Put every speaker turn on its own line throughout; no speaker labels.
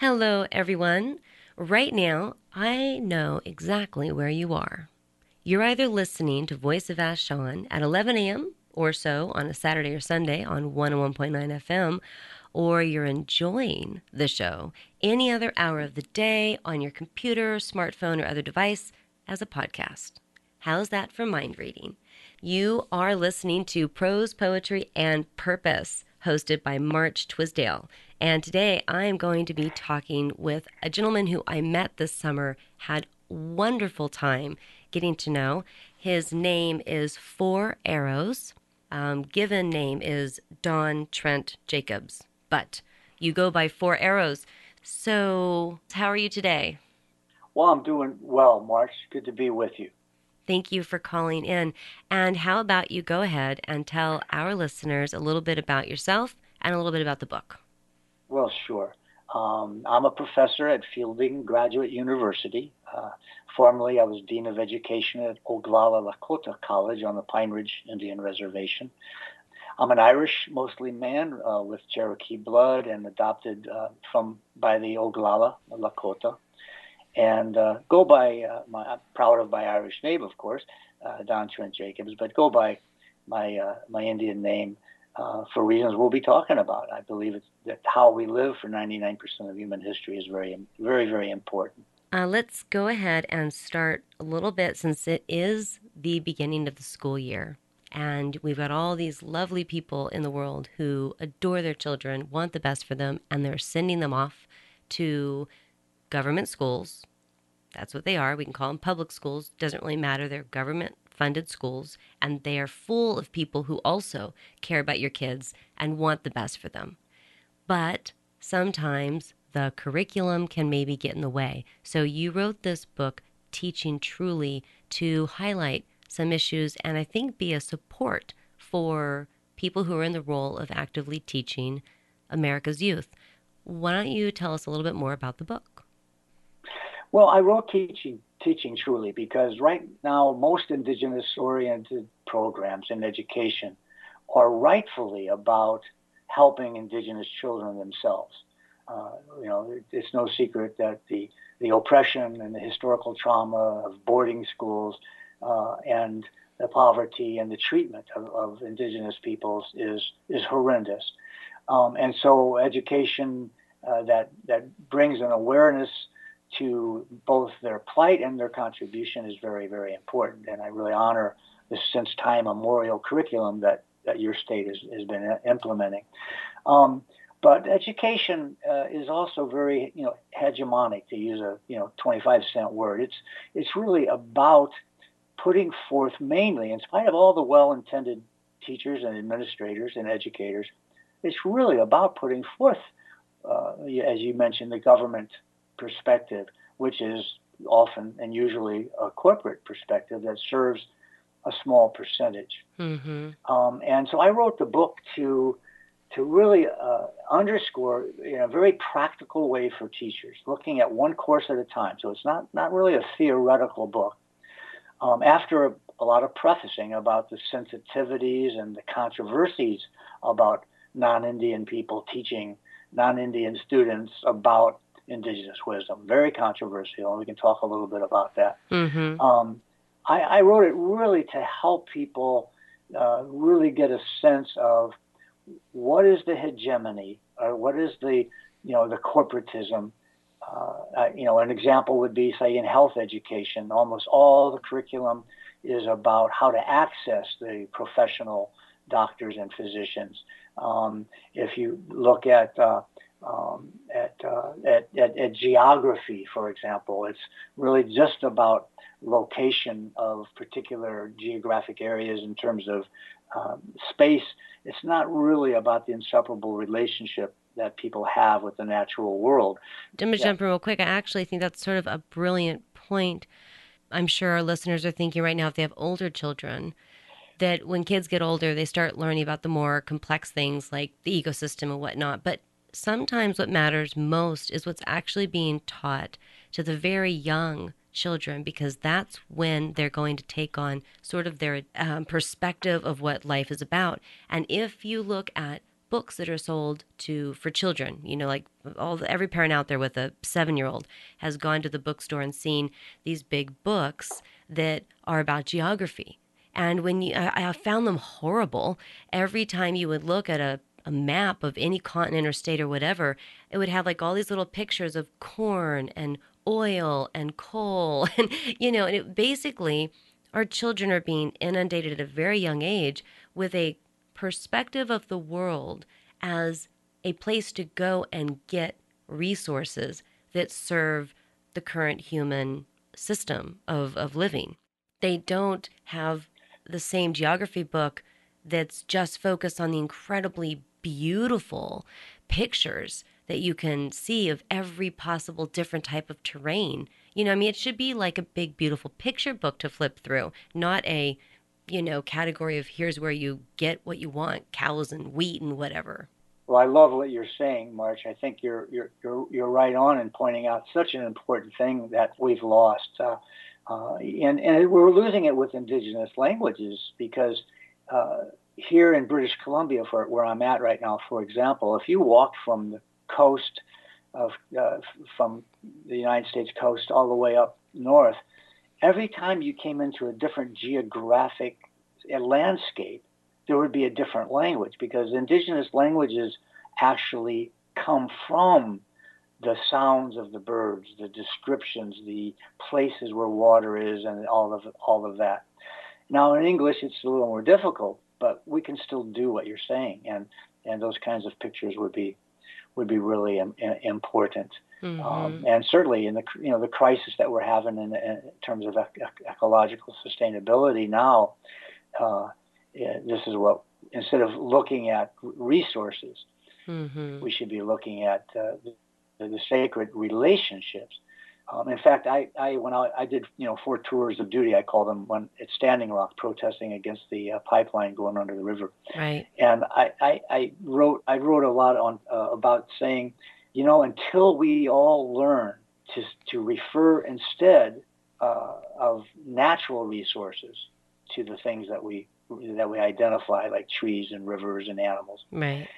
Hello, everyone. Right now, I know exactly where you are. You're either listening to Voice of Vashon at 11 a.m. or so on a Saturday or Sunday on 101.9 FM, or you're enjoying the show any other hour of the day on your computer, smartphone, or other device as a podcast. How's that for mind reading? You are listening to Prose, Poetry, and Purpose, hosted by March Twisdale. And today I am going to be talking with a gentleman who I met this summer, had wonderful time getting to know. His name is Four Arrows. Um, given name is Don Trent Jacobs, but you go by Four Arrows. So, how are you today?
Well, I'm doing well, March. Good to be with you.
Thank you for calling in. And how about you go ahead and tell our listeners a little bit about yourself and a little bit about the book?
Well, sure. Um, I'm a professor at Fielding Graduate University. Uh, formerly, I was Dean of Education at Oglala Lakota College on the Pine Ridge Indian Reservation. I'm an Irish, mostly man, uh, with Cherokee blood and adopted uh, from by the Oglala Lakota, and uh, go by uh, my. I'm proud of my Irish name, of course, uh, Don Trent Jacobs, but go by my my Indian name uh, for reasons we'll be talking about. I believe it's that how we live for 99% of human history is very, very, very important.
Uh, let's go ahead and start a little bit since it is the beginning of the school year. And we've got all these lovely people in the world who adore their children, want the best for them, and they're sending them off to government schools. That's what they are. We can call them public schools. Doesn't really matter. They're government funded schools, and they are full of people who also care about your kids and want the best for them. But sometimes the curriculum can maybe get in the way. So you wrote this book, Teaching Truly, to highlight some issues and I think be a support for people who are in the role of actively teaching America's youth. Why don't you tell us a little bit more about the book?
Well, I wrote Teaching teaching truly because right now most indigenous oriented programs in education are rightfully about helping indigenous children themselves. Uh, you know, it's no secret that the, the oppression and the historical trauma of boarding schools uh, and the poverty and the treatment of, of indigenous peoples is, is horrendous. Um, and so education uh, that, that brings an awareness to both their plight and their contribution is very, very important. And I really honor the since time memorial curriculum that, that your state has, has been implementing. Um, but education uh, is also very, you know, hegemonic to use a, you know, 25 cent word. It's, it's really about putting forth mainly, in spite of all the well-intended teachers and administrators and educators, it's really about putting forth, uh, as you mentioned, the government perspective, which is often and usually a corporate perspective that serves a small percentage. Mm-hmm. Um, and so I wrote the book to to really uh, underscore in a very practical way for teachers, looking at one course at a time. So it's not not really a theoretical book. Um, after a, a lot of prefacing about the sensitivities and the controversies about non-Indian people teaching non-Indian students about indigenous wisdom. Very controversial, and we can talk a little bit about that. Mm-hmm. Um, I, I, wrote it really to help people uh, really get a sense of what is the hegemony, or what is the you know the corporatism. Uh, you know, an example would be, say, in health education, almost all the curriculum is about how to access the professional doctors and physicians. Um, if you look at uh, um, at, uh, at, at, at, geography, for example. It's really just about location of particular geographic areas in terms of um, space. It's not really about the inseparable relationship that people have with the natural world.
I'm going to jump in real quick. I actually think that's sort of a brilliant point. I'm sure our listeners are thinking right now if they have older children that when kids get older, they start learning about the more complex things like the ecosystem and whatnot. But sometimes what matters most is what's actually being taught to the very young children because that's when they're going to take on sort of their um, perspective of what life is about. And if you look at books that are sold to for children. You know, like all the, every parent out there with a seven year old has gone to the bookstore and seen these big books that are about geography. And when you, I, I found them horrible. Every time you would look at a a map of any continent or state or whatever, it would have like all these little pictures of corn and oil and coal and you know, and it basically our children are being inundated at a very young age with a perspective of the world as a place to go and get resources that serve the current human system of, of living. They don't have the same geography book that's just focused on the incredibly beautiful pictures that you can see of every possible different type of terrain. You know, I mean, it should be like a big, beautiful picture book to flip through, not a, you know, category of here's where you get what you want cows and wheat and whatever.
Well, I love what you're saying, March. I think you're you're you're, you're right on in pointing out such an important thing that we've lost, uh, uh, and and we're losing it with indigenous languages because uh, here in British Columbia, for where I'm at right now, for example, if you walked from the coast of uh, from the United States coast all the way up north, every time you came into a different geographic uh, landscape, there would be a different language because indigenous languages actually come from the sounds of the birds, the descriptions, the places where water is, and all of all of that. Now in English, it's a little more difficult but we can still do what you're saying, and and those kinds of pictures would be would be really Im- important. Mm-hmm. Um, and certainly in the you know the crisis that we're having in, in terms of ec- ecological sustainability now, uh, this is what instead of looking at resources, mm-hmm. we should be looking at uh, the, the, sacred relationships um, in fact, I, I when I, I, did you know four tours of duty, I called them when at Standing Rock, protesting against the uh, pipeline going under the river.
Right.
And I, I, I wrote I wrote a lot on uh, about saying, you know, until we all learn to to refer instead uh, of natural resources to the things that we that we identify, like trees and rivers and animals.
Right.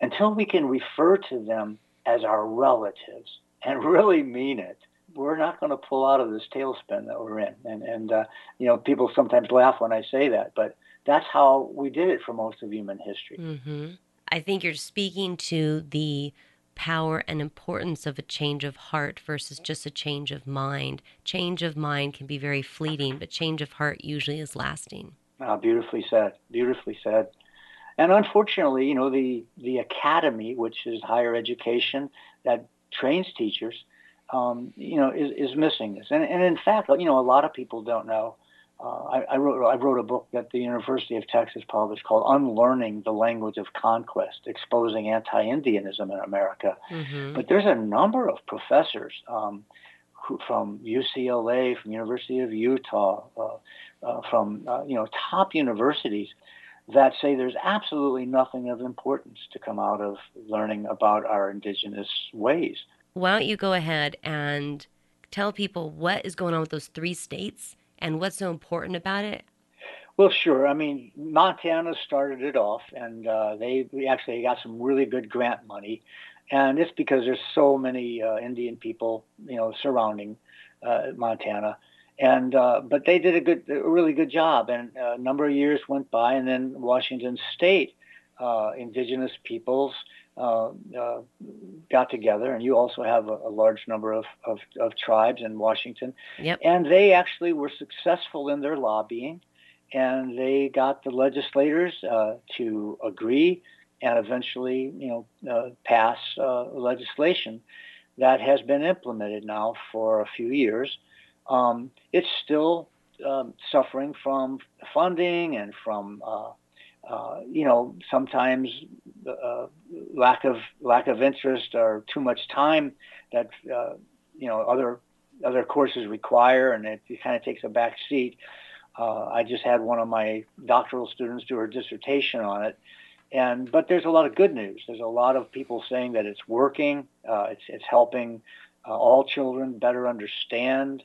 Until we can refer to them as our relatives and really mean it we're not going to pull out of this tailspin that we're in. And and uh, you know, people sometimes laugh when I say that, but that's how we did it for most of human history.
Mm-hmm. I think you're speaking to the power and importance of a change of heart versus just a change of mind. Change of mind can be very fleeting, but change of heart usually is lasting.
Oh, beautifully said. Beautifully said. And unfortunately, you know, the the academy, which is higher education that trains teachers, um, you know, is, is missing this. And, and in fact, you know, a lot of people don't know. Uh, I, I, wrote I wrote a book that the University of Texas published called "Unlearning the Language of Conquest: Exposing Anti-Indianism in America." Mm-hmm. But there's a number of professors um, who, from UCLA, from University of Utah, uh, uh, from uh, you know top universities that say there's absolutely nothing of importance to come out of learning about our indigenous ways
why don't you go ahead and tell people what is going on with those three states and what's so important about it?
Well, sure. I mean, Montana started it off, and uh, they actually got some really good grant money, and it's because there's so many uh, Indian people, you know, surrounding uh, Montana, and uh, but they did a good, a really good job, and a number of years went by, and then Washington State, uh, indigenous peoples uh, uh, got together, and you also have a, a large number of, of, of, tribes in Washington.
Yep.
And they actually were successful in their lobbying, and they got the legislators uh, to agree and eventually, you know, uh, pass uh, legislation that has been implemented now for a few years. Um, it's still um, suffering from funding and from uh, you know, sometimes uh, lack of lack of interest or too much time that uh, you know other other courses require, and it, it kind of takes a back seat. Uh, I just had one of my doctoral students do her dissertation on it, and but there's a lot of good news. There's a lot of people saying that it's working. Uh, it's it's helping uh, all children better understand,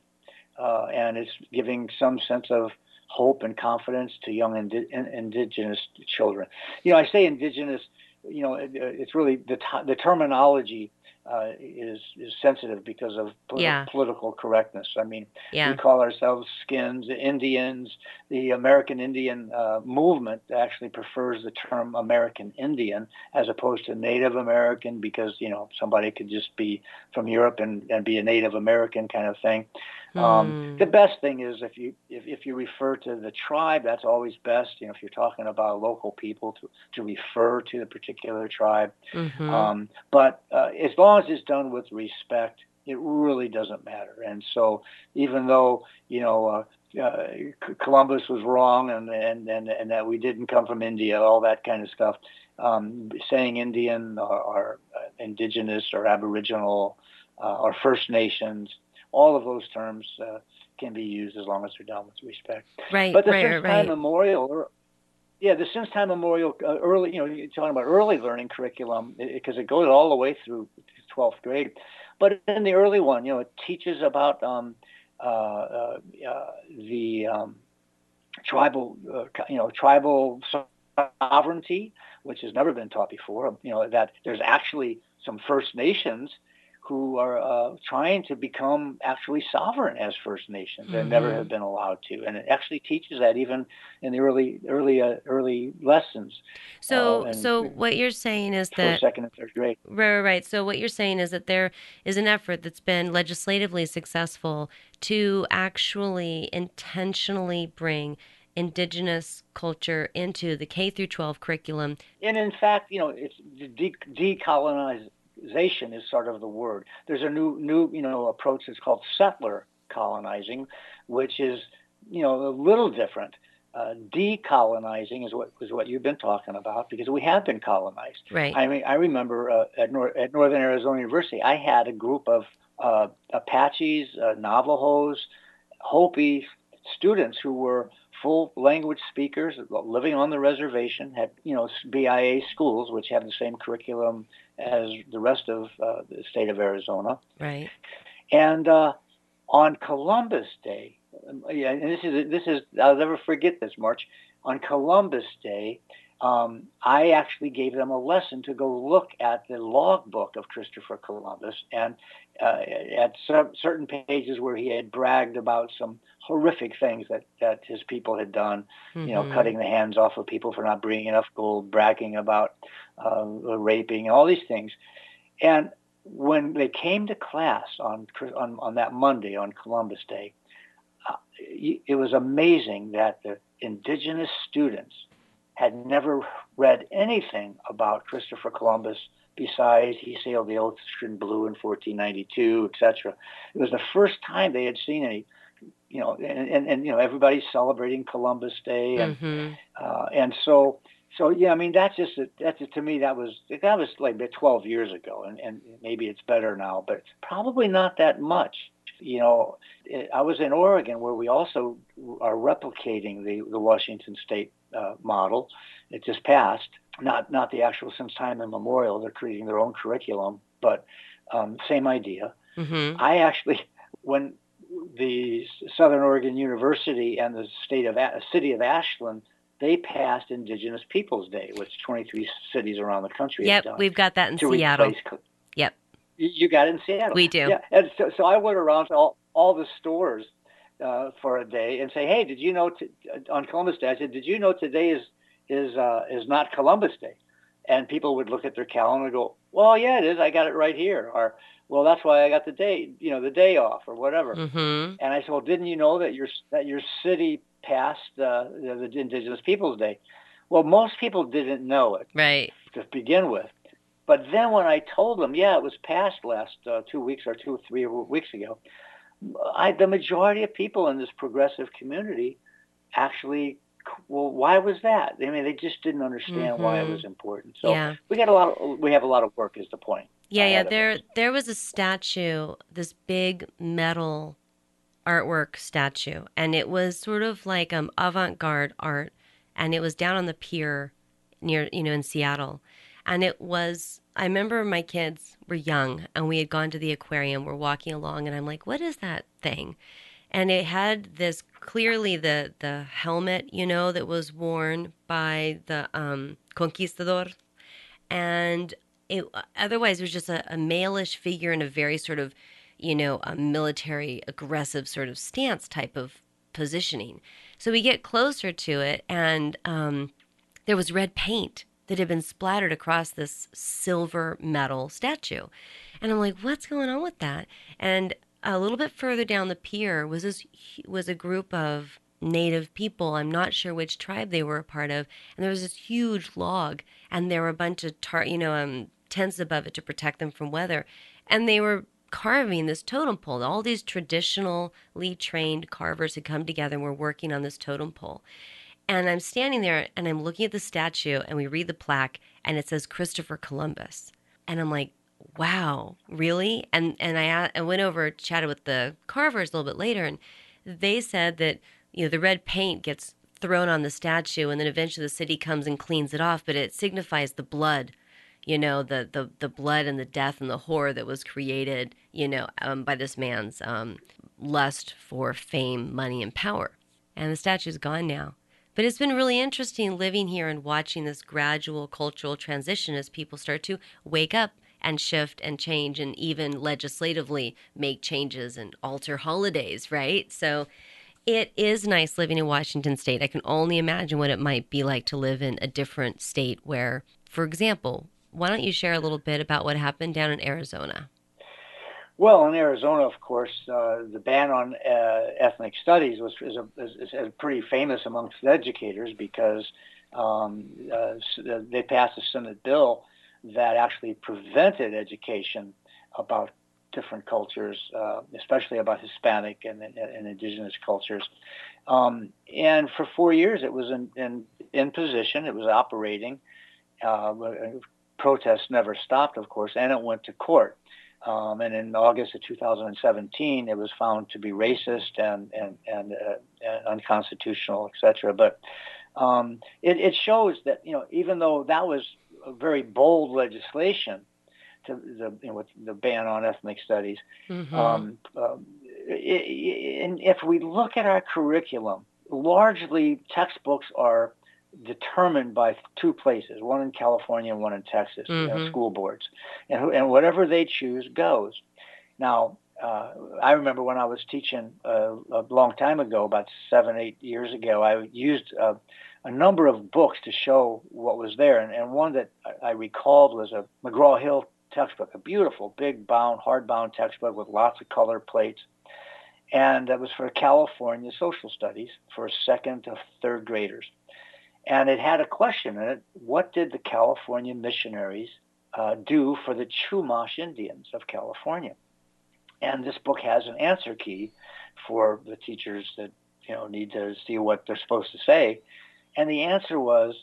and it's giving some sense of hope and confidence to young indi- indigenous children. You know, I say indigenous you know, it, it's really the the terminology uh, is is sensitive because of
Yeah.
political correctness. I mean,
Yeah.
we call ourselves skins, Indians. The American Indian uh, movement actually prefers the term American Indian as opposed to Native American because you know somebody could just be from Europe and, and be a Native American kind of thing. Um,
Hmm.
the best thing is if you if, if you refer to the tribe, that's always best. You know, if you're talking about local people, to to refer to the particular tribe.
Mhm.
Um, but uh, as long as it's done with respect, it really doesn't matter. And so, even though you know uh, uh, Columbus was wrong, and, and and and that we didn't come from India, all that kind of stuff, um, saying Indian or, or uh, indigenous or Aboriginal uh, or First Nations, all of those terms uh, can be used as long as they're done with respect.
right,
But the
right,
Since Time
right.
Memorial, or, yeah, the Since Time Memorial, uh, early, you know, you're talking about early learning curriculum because it, goes all the way through 12th grade. But in the early one, you know, it teaches about um, uh, uh, uh, the um, tribal, uh, you know, tribal sovereignty, which has never been taught before. You know, that there's actually some First Nations who are uh, trying to become actually sovereign as First Nations and never
Mhm.
have been allowed to. And it actually teaches that even in the early, early, uh, early lessons,
So,
uh,
so what you're saying is that
second, and third grade.
Right, right, right. So what you're saying is that there is an effort that's been legislatively successful to actually intentionally bring indigenous culture into the K through 12 curriculum.
And in fact, you know, it's de- decolonization is sort of the word. There's a new, new, you know, approach that's called settler colonizing, which is, you know, a little different. Uh, decolonizing is what is what you've been talking about because we have been colonized.
Right.
I mean, I remember uh, at, Nor- at Northern Arizona University, I had a group of uh, Apaches, uh, Navajos, Hopi students who were full language speakers living on the reservation, had you know BIA schools which have the same curriculum as the rest of uh, the state of Arizona,
right.
and uh, on Columbus Day, um, yeah, and this is this is I'll never forget this March. On Columbus Day, um, I actually gave them a lesson to go look at the logbook of Christopher Columbus and uh, at cer- certain pages where he had bragged about some horrific things that, that his people had done, you know,
Mhm.
cutting the hands off of people for not bringing enough gold, bragging about uh, raping, all these things. And when they came to class on on, on that Monday on Columbus Day, uh, it was amazing that the indigenous students had never read anything about Christopher Columbus besides he sailed the ocean blue in 1492, etc. It was the first time they had seen any, you know, and, and, and you know everybody's celebrating Columbus Day, and
Mhm.
uh, and so so yeah, I mean that's just a, that's a, to me that was that was like about 12 years ago, and and maybe it's better now, but probably not that much. You know, I was in Oregon where we also are replicating the the Washington State uh, model. It just passed, not not the actual since time immemorial. They're creating their own curriculum, but um, same idea.
Mhm.
I actually, when the Southern Oregon University and the state of A- city of Ashland, they passed Indigenous Peoples Day, which 23 cities around the country have
Yep, we've got that in Seattle.
replace
Yep.
You got it in Seattle.
We do.
Yeah, and so, so I went around to all, all the stores uh, for a day and say, hey, did you know t- on Columbus Day? I said, did you know today is is uh, is not Columbus Day? And people would look at their calendar and go, well, yeah, it is. I got it right here. Or, well, that's why I got the day, you know, the day off or whatever.
Mhm.
And I said, well, didn't you know that your that your city passed uh, the, the Indigenous Peoples Day? Well, most people didn't know it
Right.
to begin with. But then when I told them, yeah, it was passed last uh, two weeks or two, or three weeks ago, I, the majority of people in this progressive community actually, well, why was that? I mean, they just didn't understand why it
Mhm.
was important. So
Yeah.
we got a lot. Of, we have a lot of work. Is the point?
Yeah, yeah. There, there was a statue, this big metal artwork statue, and it was sort of like um avant-garde art, and it was down on the pier near, you know, in Seattle, and it was. I remember my kids were young, and we had gone to the aquarium. We're walking along, and I'm like, "What is that thing?" And it had this clearly the the helmet, you know, that was worn by the um, conquistador and it otherwise it was just a, a malish figure in a very sort of you know a military aggressive sort of stance type of positioning. So we get closer to it, and um, there was red paint that had been splattered across this silver metal statue. And I'm like, what's going on with that? And a little bit further down the pier was this was a group of native people. I'm not sure which tribe they were a part of, and there was this huge log, and there were a bunch of tar, you know, um, tents above it to protect them from weather, and they were carving this totem pole. All these traditionally trained carvers had come together and were working on this totem pole. And I'm standing there and I'm looking at the statue and we read the plaque and it says Christopher Columbus. And I'm like, wow, really? And and I, I went over chatted with the carvers a little bit later and they said that you know the red paint gets thrown on the statue and then eventually the city comes and cleans it off, but it signifies the blood you know the the the blood and the death and the horror that was created you know um, by this man's um, lust for fame money and power and the statue's gone now but it's been really interesting living here and watching this gradual cultural transition as people start to wake up and shift and change and even legislatively make changes and alter holidays right so it is nice living in Washington state. I can only imagine what it might be like to live in a different state where, for example, why don't you share a little bit about what happened down in Arizona?
Well, in Arizona, of course, uh, the ban on uh, ethnic studies was is, a, is, is pretty famous amongst educators because um, uh, they passed a Senate bill that actually prevented education about different cultures, uh, especially about Hispanic and, and indigenous cultures. Um, and for four years, it was in, in, in position. It was operating. Uh, protests never stopped, of course, and it went to court. Um, and in August of 2017, it was found to be racist and and and, uh, and unconstitutional, etc. But um, it, it, shows that you know even though that was a very bold legislation, to the you know, with the ban on ethnic studies, mm-hmm. um, um it, it, and if we look at our curriculum, largely textbooks are determined by two places, one in California and one in Texas, mm-hmm. you know, mm-hmm. school boards. And, and whatever they choose goes. Now, uh, I remember when I was teaching uh, a long time ago, about seven, eight years ago, I used uh, a number of books to show what was there. And, and one that I recalled was a McGraw-Hill textbook, a beautiful, big bound, hardbound textbook with lots of color plates. And that was for California social studies for second to third graders and it had a question in it. What did the California missionaries uh, do for the Chumash Indians of California? And this book has an answer key for the teachers that you know need to see what they're supposed to say. And the answer was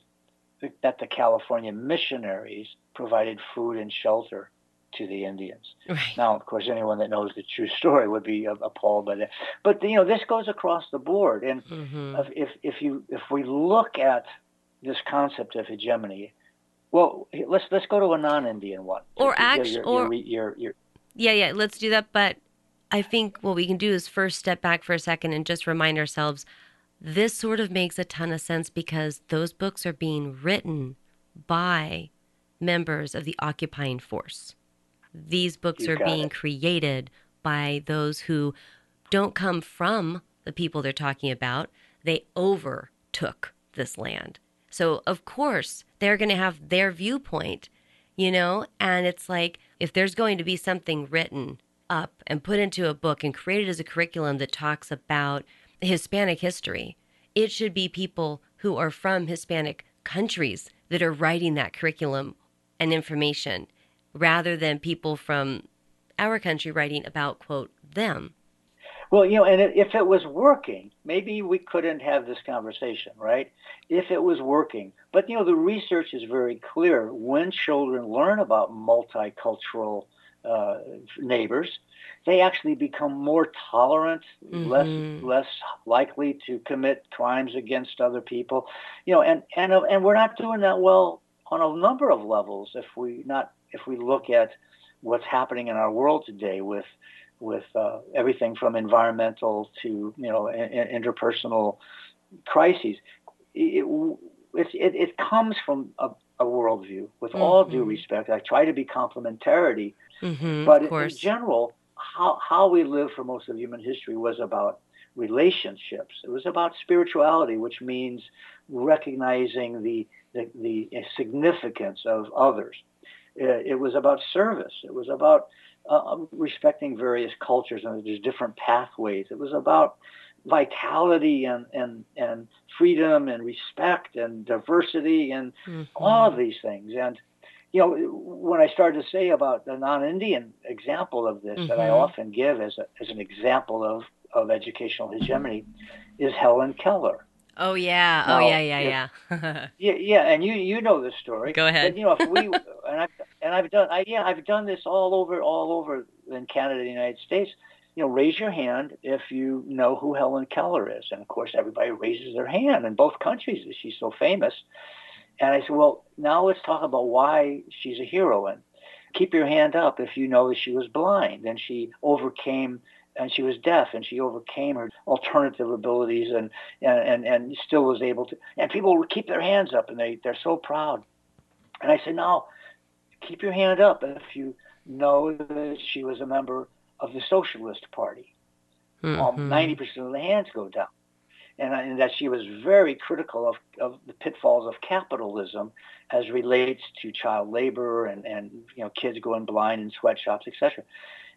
that the California missionaries provided food and shelter to the Indians. Right. Now, of course, anyone that knows the true story would be appalled by that. But you know, this goes across the board, and mm-hmm. if if you if we look at this concept of hegemony, well, let's let's go to a non-Indian one.
Or actually, or your, your, yeah, yeah, let's do that. But I think what we can do is first step back for a second and just remind ourselves. This sort of makes a ton of sense because those books are being written by members of the occupying force. These books you are being it. created by those who don't come from the people they're talking about. They overtook this land. So, of course, they're going to have their viewpoint, you know? And it's like if there's going to be something written up and put into a book and created as a curriculum that talks about Hispanic history, it should be people who are from Hispanic countries that are writing that curriculum and information rather than people from our country writing about, quote, them.
Well, you know, and if it was working, maybe we couldn't have this conversation, right? If it was working. But, you know, the research is very clear. When children learn about multicultural uh, neighbors, they actually become more tolerant, mm-hmm. less less likely to commit crimes against other people. You know, and and and we're not doing that well on a number of levels if we not if we look at what's happening in our world today with with uh, everything from environmental to you know interpersonal crises, it, it, it, it comes from a, a worldview. With mm-hmm. all due mm-hmm. respect, I try to be complementarity,
mm-hmm,
but in, in general, how how we live for most of human history was about relationships. It was about spirituality, which means recognizing the the, the significance of others. It, it was about service. It was about uh, respecting various cultures and there's different pathways. It was about vitality and, and, and freedom and respect and diversity and mm-hmm. all of these things. And, you know, when I started to say about the non-Indian example of this mm-hmm. that I mm-hmm. often give as, a, as an example of, of educational hegemony is Helen Keller.
Oh yeah, oh, now, oh yeah, yeah, yeah.
yeah, yeah, and you you know the story.
Go ahead.
But, you know, if we and I've and I've done I yeah I've done this all over all over in Canada, the United States you know, raise your hand if you know who Helen Keller is. And of course, everybody raises their hand in both countries. She's so famous. And I said, well, now let's talk about why she's a heroine. Keep your hand up if you know that she was blind and she overcame and she was deaf and she overcame her alternative abilities and, and, and still was able to. And people would keep their hands up and they, they're so proud. And I said, no, keep your hand up if you know that she was a member of the Socialist Party. Mm-hmm. Um, 90% of the hands go down. And, and, that she was very critical of, of the pitfalls of capitalism as relates to child labor and, and you know kids going blind in sweatshops, etc.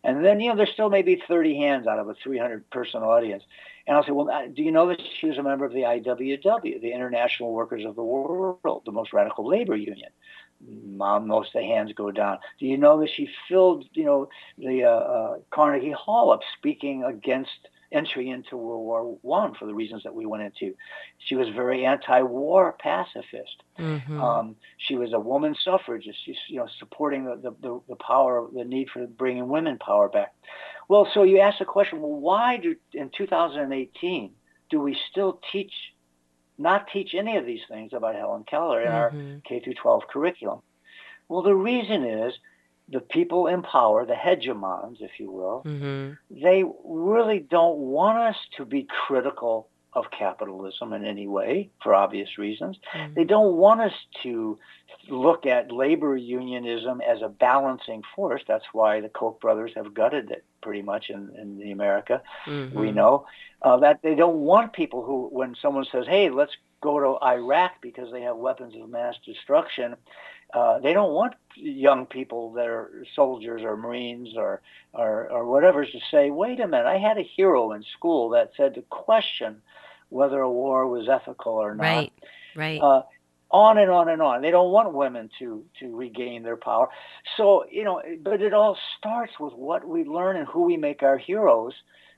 And then you know there's still maybe 30 hands out of a 300 person audience. And I'll say, well, do you know that she was a member of the IWW, the International Workers of the World, the most radical labor union? Most of the hands go down. Do you know that she filled, you know, the uh, uh, Carnegie Hall up speaking against entry into World War One for the reasons that we went into. She was very anti-war pacifist. Mm-hmm. Um, she was a woman suffragist. She's you know supporting the, the, the power, the need for bringing women power back. Well, so you ask the question, well, why do in 2018 do we still teach not teach any of these things about Helen Keller in mm-hmm. our K through 12 curriculum? Well, the reason is the people in power, the hegemons, if you will, mm-hmm. they really don't want us to be critical of capitalism in any way for obvious reasons. Mm-hmm. They don't want us to look at labor unionism as a balancing force. That's why the Koch brothers have gutted it pretty much in, in the America. Mm-hmm. We know uh, that they don't want people who, when someone says, hey, let's go to Iraq because they have weapons of mass destruction, uh, they don't want young people that are soldiers or Marines or, or, or whatever to say, wait a minute, I had a hero in school that said to question whether a war was ethical or not.
Right, right. Uh,
on and on and on. They don't want women to to regain their power. So you know, but it all starts with what we learn and who we make our heroes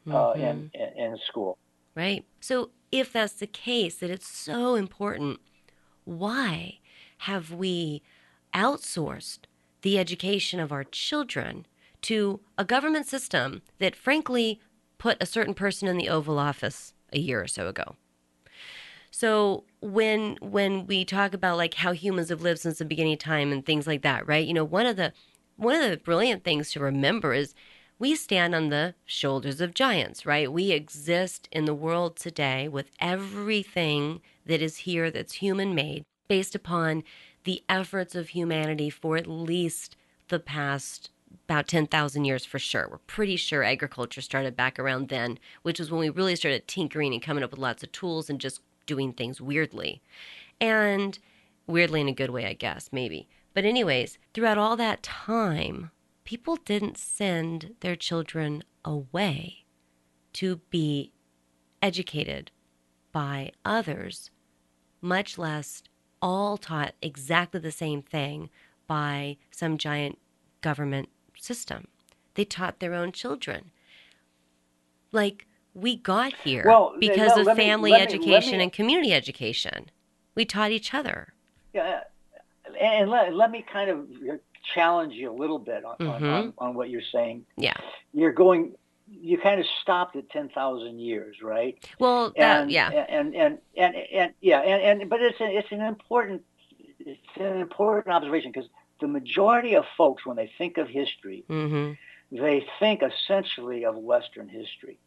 uh, mm-hmm. in, in in school.
Right. So if that's the case, that it's so important, why have we outsourced the education of our children to a government system that, frankly, put a certain person in the Oval Office a year or so ago? So when when we talk about like how humans have lived since the beginning of time and things like that, right? You know, one of the one of the brilliant things to remember is we stand on the shoulders of giants, right? We exist in the world today with everything that is here that's human made based upon the efforts of humanity for at least the past about 10,000 years for sure. We're pretty sure agriculture started back around then, which was when we really started tinkering and coming up with lots of tools and just doing things weirdly. And weirdly in a good way, I guess, maybe. But, anyways, throughout all that time, people didn't send their children away to be educated by others, much less all taught exactly the same thing by some giant government system. They taught their own children. Like, we got here well, because no, of family me, education me, me, and community education. We taught each other.
Yeah, and let, let me kind of challenge you a little bit on, mm-hmm. on, on, what you're saying.
Yeah.
You're going, you kind of stopped at 10,000 years, right?
Well, that, and, yeah.
And, and, and, and, yeah, and, and, but it's, a, it's an important, it's an important observation because the majority of folks, when they think of history, mm-hmm. they think essentially of Western history.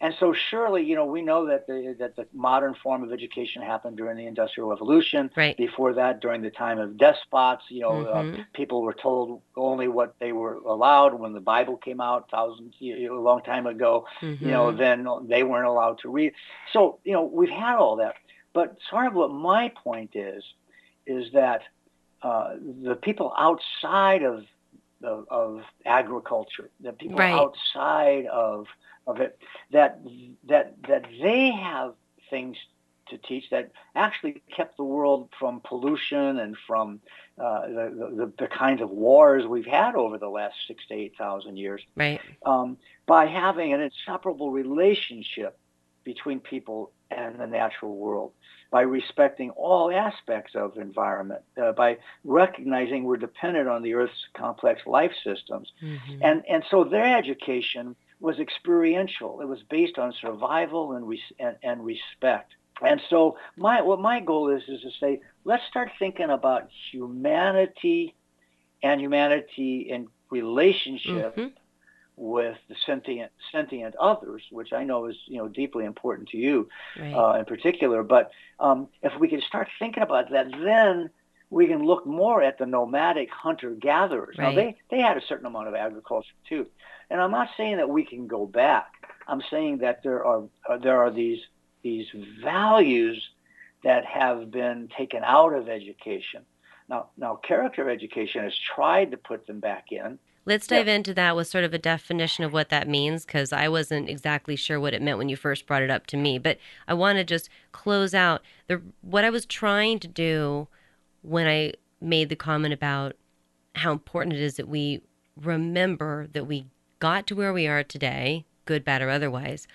And so surely, you know, we know that the that the modern form of education happened during the Industrial Revolution.
Right.
Before that, during the time of despots, you know,
Mhm.
uh, people were told only what they were allowed. When the Bible came out, thousands, you know, a long time ago, you know, then they weren't allowed to read. So, you know, we've had all that. But sort of what my point is, is that uh, the people outside of of, of agriculture, the people
Right.
outside of of it, that that that they have things to teach that actually kept the world from pollution and from uh, the, the the kinds of wars we've had over the last six to eight thousand years
Right.
um, by having an inseparable relationship between people and the natural world, by respecting all aspects of environment, uh, by recognizing we're dependent on the Earth's complex life systems.
Mhm.
And, and so their education was experiential. It was based on survival and, res- and, and respect. And so my, what my goal is, is to say, let's start thinking about humanity and humanity in relationship
Mhm.
with the sentient sentient others, which I know is you know deeply important to you
Right.
uh, in particular. But um, if we can start thinking about that, then we can look more at the nomadic hunter gatherers. Now they they had a certain amount of agriculture too, and I'm not saying that we can go back. I'm saying that there are uh, there are these these values that have been taken out of education. Now now character education has tried to put them back in.
Let's dive into that with sort of a definition of what that means because I wasn't exactly sure what it meant when you first brought it up to me. But I want to just close out the what I was trying to do when I made the comment about how important it is that we remember that we got to where we are today, good, bad, or otherwise,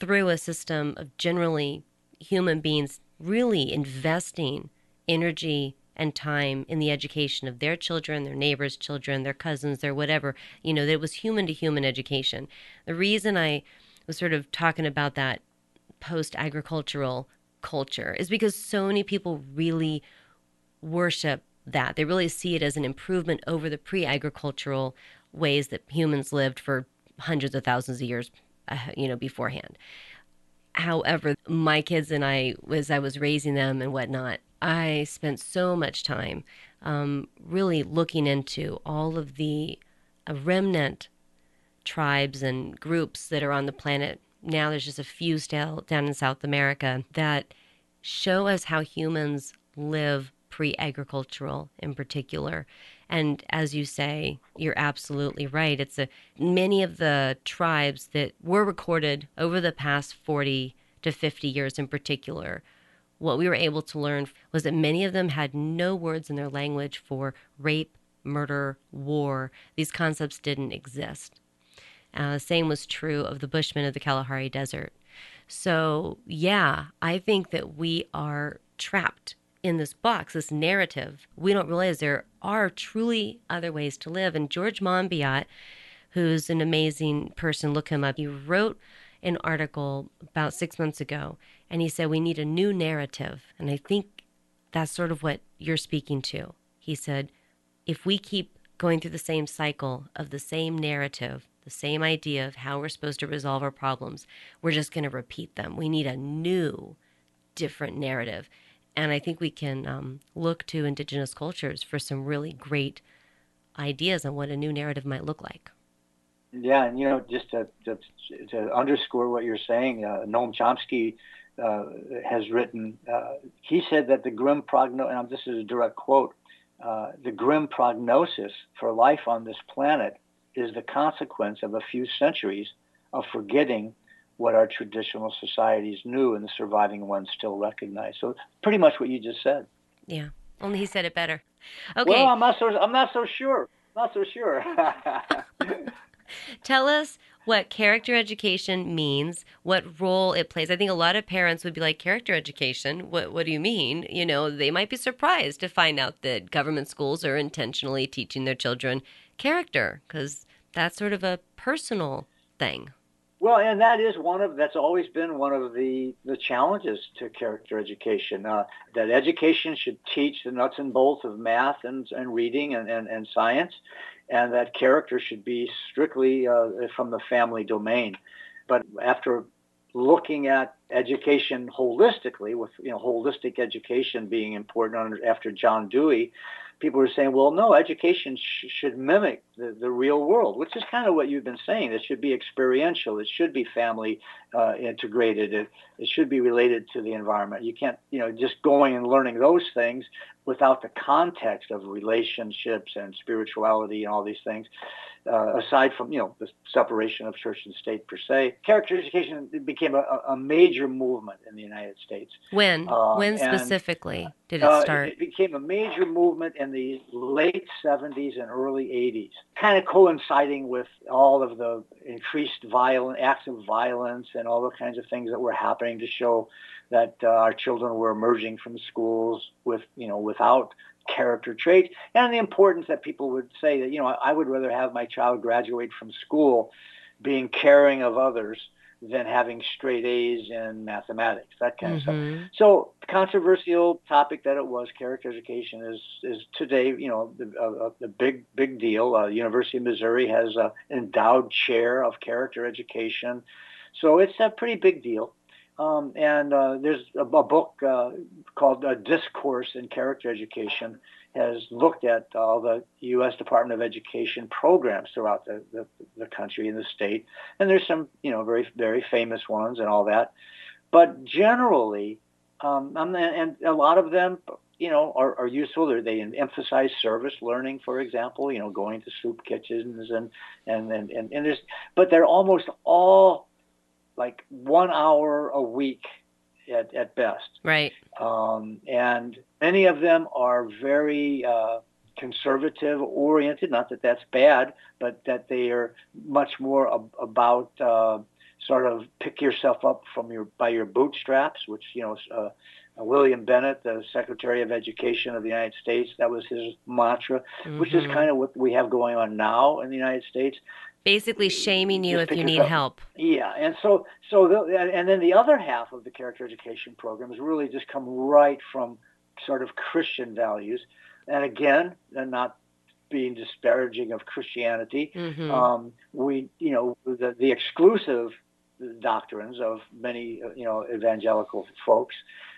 through a system of generally human beings really investing energy and time in the education of their children, their neighbors' children, their cousins, their whatever. You know, that it was human to human education. The reason I was sort of talking about that post agricultural culture is because so many people really worship that. They really see it as an improvement over the pre agricultural ways that humans lived for hundreds of thousands of years, uh, you know, beforehand. However, my kids and I, as I was raising them and whatnot, I spent so much time um, really looking into all of the uh, remnant tribes and groups that are on the planet. Now there's just a few still down in South America that show us how humans live pre-agricultural in particular. And as you say, you're absolutely right. It's a many of the tribes that were recorded over the past 40 to 50 years in particular. What we were able to learn was that many of them had no words in their language for rape, murder, war. These concepts didn't exist. Uh, the same was true of the Bushmen of the Kalahari Desert. So, yeah, I think that we are trapped in this box, this narrative. We don't realize there are truly other ways to live. And George Monbiot, who's an amazing person, look him up. He wrote an article about six months ago, and he said, We need a new narrative. And I think that's sort of what you're speaking to. He said, If we keep going through the same cycle of the same narrative, the same idea of how we're supposed to resolve our problems, we're just going to repeat them. We need a new, different narrative. And I think we can um, look to indigenous cultures for some really great ideas on what a new narrative might look like.
Yeah, and you know, just to to, to underscore what you're saying, uh, Noam Chomsky uh, has written. Uh, he said that the grim prognosis, and this is a direct quote: uh, "The grim prognosis for life on this planet is the consequence of a few centuries of forgetting what our traditional societies knew, and the surviving ones still recognize." So, pretty much what you just said.
Yeah, only he said it better. Okay.
Well, I'm not so. I'm not so sure. Not so sure.
Tell us what character education means, what role it plays. I think a lot of parents would be like, character education? What, what do you mean? You know, they might be surprised to find out that government schools are intentionally teaching their children character because that's sort of a personal thing.
Well, and that is one of that's always been one of the the challenges to character education. Uh, that education should teach the nuts and bolts of math and and reading and and, and science, and that character should be strictly uh, from the family domain. But after looking at education holistically, with you know holistic education being important after John Dewey, people were saying, well, no, education sh- should mimic the, the real world, which is kind of what you've been saying. It should be experiential. It should be family uh, integrated. It, it should be related to the environment. You can't, you know, just going and learning those things without the context of relationships and spirituality and all these things uh, aside from you know the separation of church and state per se, character education became a, a major movement in the United States.
When? Um, when specifically did it uh, start?
it became a major movement in the late 70s and early 80s, kind of coinciding with all of the increased violent acts of violence and all the kinds of things that were happening to show that uh, our children were emerging from schools with you know without character traits and the importance that people would say that, you know, I would rather have my child graduate from school being caring of others than having straight A's in mathematics, that kind mm-hmm. of stuff. So controversial topic that it was, character education is is today, you know, the, the big big deal. Uh, University of Missouri has an endowed chair of character education, so it's a pretty big deal. Um, and uh, there's a, a book uh, called uh, Discourse in Character Education has looked at all the U.S. Department of Education programs throughout the, the, the country and the state. And there's some, you know, very, very famous ones and all that. But generally, um, and a lot of them, you know, are, are useful. They're, they emphasize service learning, for example, you know, going to soup kitchens and, and, and, and, and there's, but they're almost all like one hour a week at, at best.
Right.
Um, and many of them are very uh, conservative oriented. Not that that's bad, but that they are much more ab- about uh, sort of pick yourself up from your by your bootstraps, which you know. Uh, William Bennett, the Secretary of Education of the United States, that was his mantra, mm-hmm. which is mm-hmm. kind of what we have going on now in the United States
basically shaming you if you need help.
Yeah, and so so the, and then the other half of the character education program has really just come right from sort of Christian values, and again, and not being disparaging of Christianity, mm-hmm. um, we you know the the exclusive doctrines of many you know evangelical folks.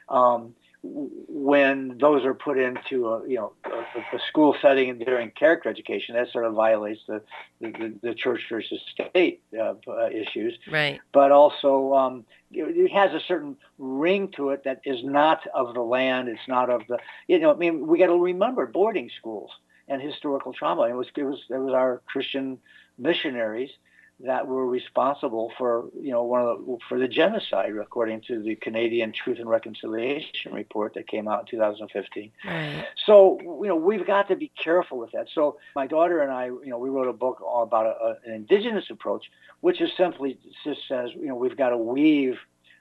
Um, when those are put into a you know a, a school setting and during character education, that sort of violates the the, the church versus state uh, uh, issues.
Right.
But also, um, it, it, has a certain ring to it that is not of the land. It's not of the you know. I mean, we got to remember boarding schools and historical trauma. It was it was it was our Christian missionaries that were responsible for you know one of the, for the genocide according to the Canadian Truth and Reconciliation report that came out in 2015. Right. So you know we've got to be careful with that. So my daughter and I you know we wrote a book all about a, a, an indigenous approach, which is simply just says you know we've got to weave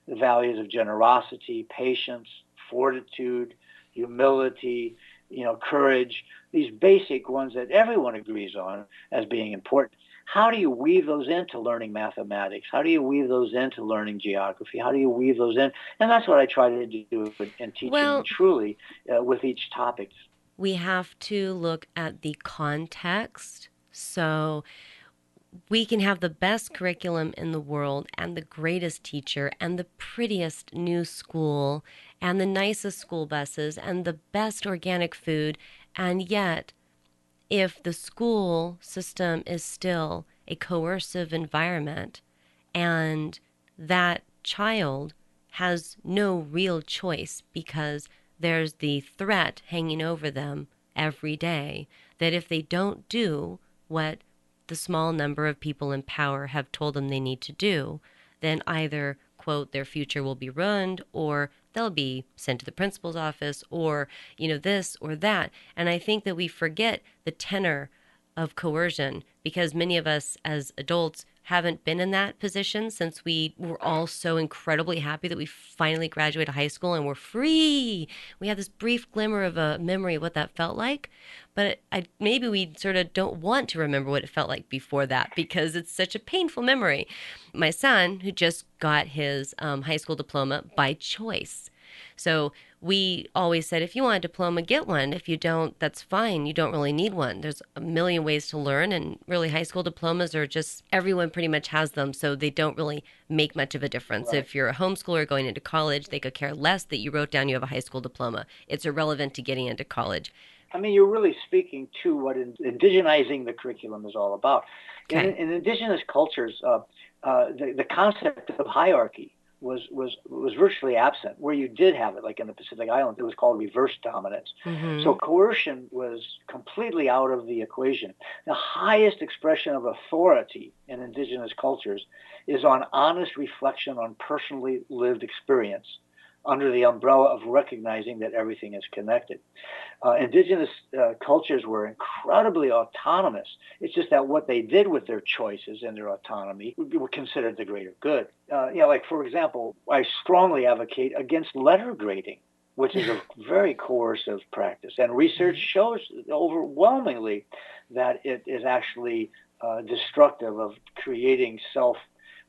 the values of generosity, patience, fortitude, humility, you know, courage, these basic ones that everyone agrees on as being important how do you weave those into learning mathematics? How do you weave those into learning geography? How do you weave those in? And that's what I try to do in teaching well, truly uh, with each topic.
We have to look at the context. So we can have the best curriculum in the world and the greatest teacher and the prettiest new school and the nicest school buses and the best organic food. And yet, if the school system is still a coercive environment and that child has no real choice because there's the threat hanging over them every day that if they don't do what the small number of people in power have told them they need to do, then either, quote, their future will be ruined or they'll be sent to the principal's office or, you know, this or that. And I think that we forget the tenor of coercion because many of us as adults haven't been in that position since we were all so incredibly happy that we finally graduated high school and we're free. We have this brief glimmer of a memory of what that felt like, but I, maybe we sort of don't want to remember what it felt like before that because it's such a painful memory. My son, who just got his um, high school diploma by choice, So we always said, if you want a diploma, get one. If you don't, that's fine. You don't really need one. There's a million ways to learn, and really, high school diplomas are just everyone pretty much has them, so they don't really make much of a difference. Right. If you're a homeschooler going into college, they could care less that you wrote down you have a high school diploma. It's irrelevant to getting into college.
I mean, you're really speaking to what indigenizing the curriculum is all about. Okay. In, in indigenous cultures, uh, uh, the, the concept of hierarchy was was was virtually absent. Where you did have it, like in the Pacific Islands, it was called reverse dominance. Mm-hmm. So coercion was completely out of the equation. The highest expression of authority in indigenous cultures is on honest reflection on personally lived experience under the umbrella of recognizing that everything is connected. Uh, indigenous uh, cultures were incredibly autonomous. It's just that what they did with their choices and their autonomy were considered the greater good. Uh, you know, like for example, I strongly advocate against letter grading which is a very coercive practice. And research mm-hmm. shows overwhelmingly that it is actually uh, destructive of creating self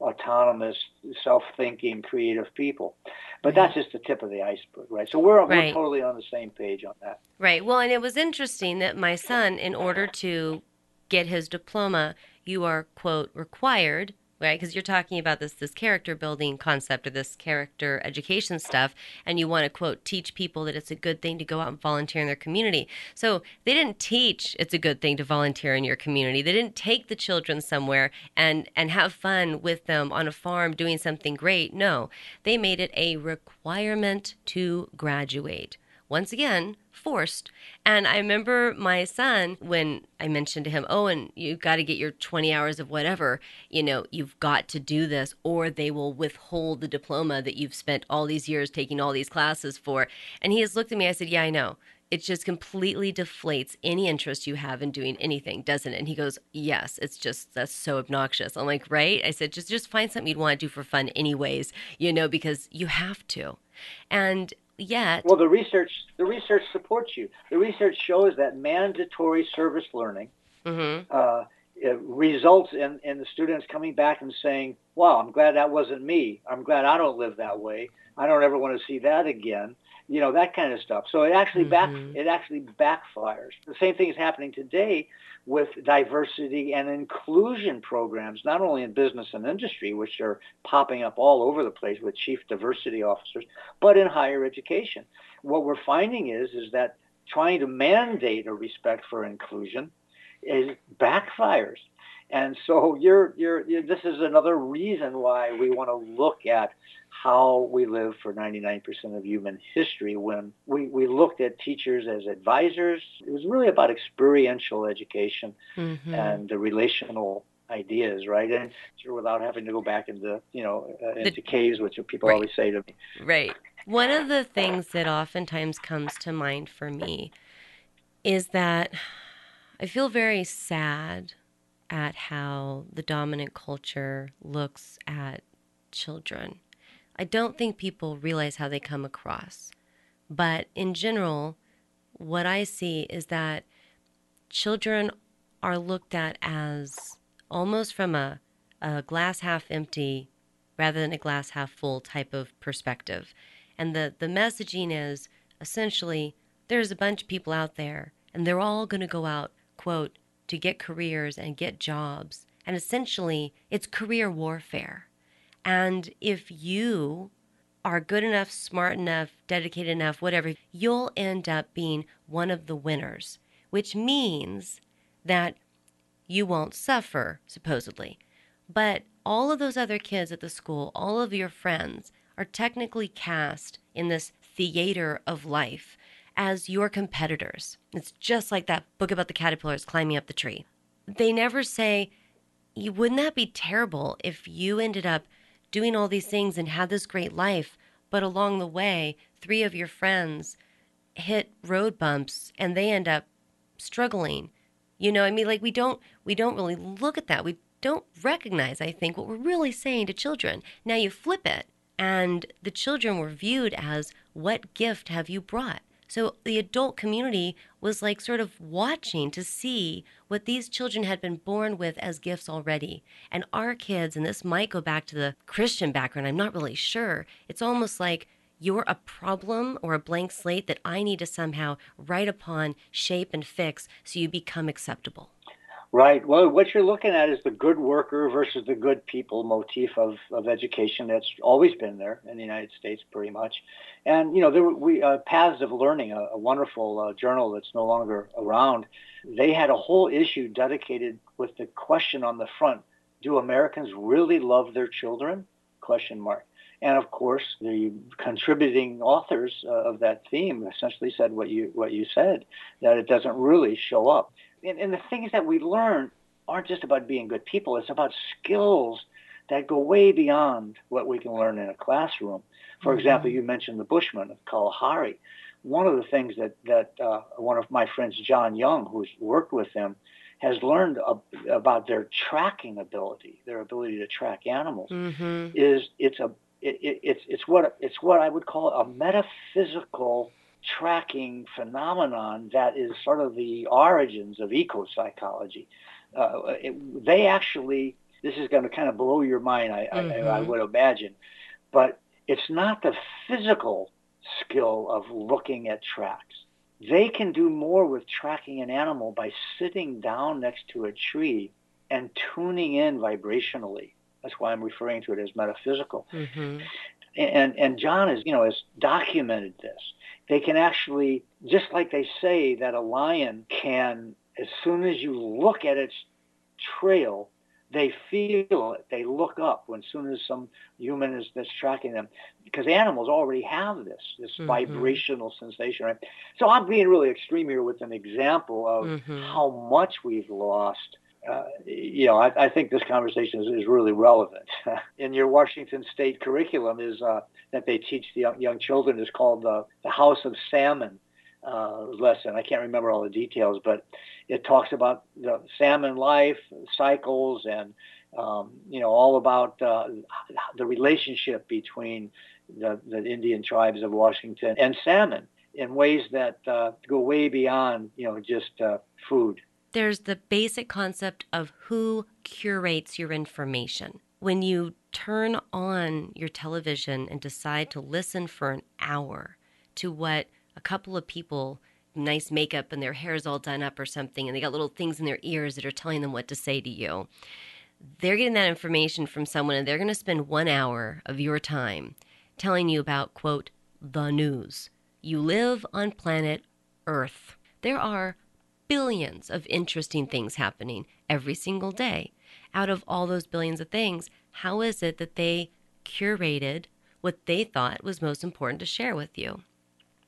autonomous, self-thinking, creative people. But that's just the tip of the iceberg, right? So we're, right. we're totally on the same page on that.
Right. Well, and it was interesting that my son, in order to get his diploma, you are quote required right? Because you're talking about this this character building concept or this character education stuff, and you want to quote teach people that it's a good thing to go out and volunteer in their community. So they didn't teach it's a good thing to volunteer in your community. They didn't take the children somewhere and and have fun with them on a farm doing something great. No, they made it a requirement to graduate. Once again, forced. And I remember my son when I mentioned to him, "Oh, and you've got to get your 20 hours of whatever, you know, you've got to do this or they will withhold the diploma that you've spent all these years taking all these classes for." And he has looked at me. I said, "Yeah, I know." It just completely deflates any interest you have in doing anything, doesn't it? And he goes, "Yes, it's just that's so obnoxious." I'm like, "Right?" I said, "Just just find something you'd want to do for fun anyways, you know, because you have to." And yet.
Well, the research the research supports you. The research shows that mandatory service learning mm-hmm. uh, results in, in the students coming back and saying, "Wow, I'm glad that wasn't me. I'm glad I don't live that way. I don't ever want to see that again." You know that kind of stuff. So it actually mm-hmm. back it actually backfires. The same thing is happening today with diversity and inclusion programs, not only in business and industry, which are popping up all over the place with chief diversity officers, but in higher education. What we're finding is, is that trying to mandate a respect for inclusion is backfires. And so you're, you're, you're, this is another reason why we want to look at how we live for 99% of human history when we, we looked at teachers as advisors. It was really about experiential education mm-hmm. and the relational ideas, right? And sure, without having to go back into, you know, uh, into the, caves, which people right. always say to me.
Right. One of the things that oftentimes comes to mind for me is that I feel very sad at how the dominant culture looks at children I don't think people realize how they come across. But in general, what I see is that children are looked at as almost from a, a glass half empty rather than a glass half full type of perspective. And the, the messaging is essentially there's a bunch of people out there and they're all going to go out, quote, to get careers and get jobs. And essentially, it's career warfare. And if you are good enough, smart enough, dedicated enough, whatever, you'll end up being one of the winners, which means that you won't suffer, supposedly. But all of those other kids at the school, all of your friends, are technically cast in this theater of life as your competitors. It's just like that book about the caterpillars climbing up the tree. They never say, wouldn't that be terrible if you ended up doing all these things and had this great life, but along the way, three of your friends hit road bumps and they end up struggling. You know, I mean like we don't we don't really look at that. We don't recognize, I think, what we're really saying to children. Now you flip it and the children were viewed as what gift have you brought? So the adult community was like sort of watching to see what these children had been born with as gifts already. And our kids, and this might go back to the Christian background, I'm not really sure. It's almost like you're a problem or a blank slate that I need to somehow write upon, shape, and fix so you become acceptable.
Right. Well, what you're looking at is the good worker versus the good people motif of, of education that's always been there in the United States, pretty much. And, you know, there were we uh, Paths of Learning, a, a wonderful uh, journal that's no longer around, they had a whole issue dedicated with the question on the front, do Americans really love their children? Question mark. And of course, the contributing authors uh, of that theme essentially said what you what you said that it doesn't really show up. And, and the things that we learn aren't just about being good people. It's about skills that go way beyond what we can learn in a classroom. For mm-hmm. example, you mentioned the Bushmen of Kalahari. One of the things that that uh, one of my friends, John Young, who's worked with them, has learned about their tracking ability, their ability to track animals, mm-hmm. is it's a it, it, it's it's what it's what I would call a metaphysical tracking phenomenon that is sort of the origins of eco psychology. Uh, it, they actually, this is going to kind of blow your mind, I, mm-hmm. I, I would imagine, but it's not the physical skill of looking at tracks. They can do more with tracking an animal by sitting down next to a tree and tuning in vibrationally that's why I'm referring to it as metaphysical. Mm-hmm. And and John is you know has documented this. They can actually just like they say that a lion can as soon as you look at its trail they feel it. They look up when soon as some human is that's tracking them, because animals already have this this mm-hmm. vibrational sensation. Right. So I'm being really extreme here with an example of mm-hmm. how much we've lost uh, you know, I, I, think this conversation is, is really relevant. In your Washington State curriculum is uh, that they teach the young, children is called the, the House of Salmon uh, lesson. I can't remember all the details, but it talks about the salmon life cycles and um, you know all about uh, the relationship between the, the Indian tribes of Washington and salmon in ways that uh, go way beyond you know just uh, food
there's the basic concept of who curates your information. When you turn on your television and decide to listen for an hour to what a couple of people, nice makeup and their hair's all done up or something, and they got little things in their ears that are telling them what to say to you, they're getting that information from someone and they're going to spend one hour of your time telling you about, quote, the news. You live on planet Earth. There are billions of interesting things happening every single day. Out of all those billions of things, how is it that they curated what they thought was most important to share with you?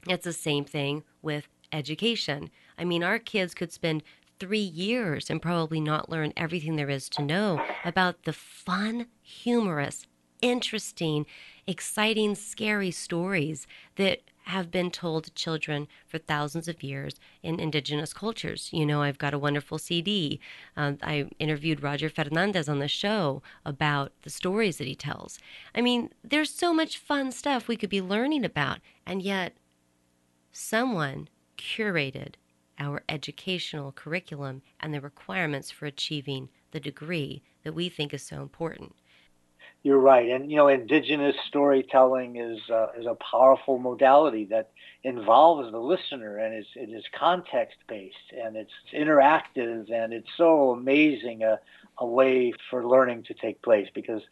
It's the same thing with education. I mean, our kids could spend three years and probably not learn everything there is to know about the fun, humorous, interesting, exciting, scary stories that have been told to children for thousands of years in indigenous cultures. You know, I've got a wonderful CD. Um, I interviewed Roger Fernandes on the show about the stories that he tells. I mean, there's so much fun stuff we could be learning about, and yet someone curated our educational curriculum and the requirements for achieving the degree that we think is so important.
You're right, and you know, indigenous storytelling is uh, is a powerful modality that involves the listener, and it's it is context based, and it's interactive, and it's so amazing a a way for learning to take place because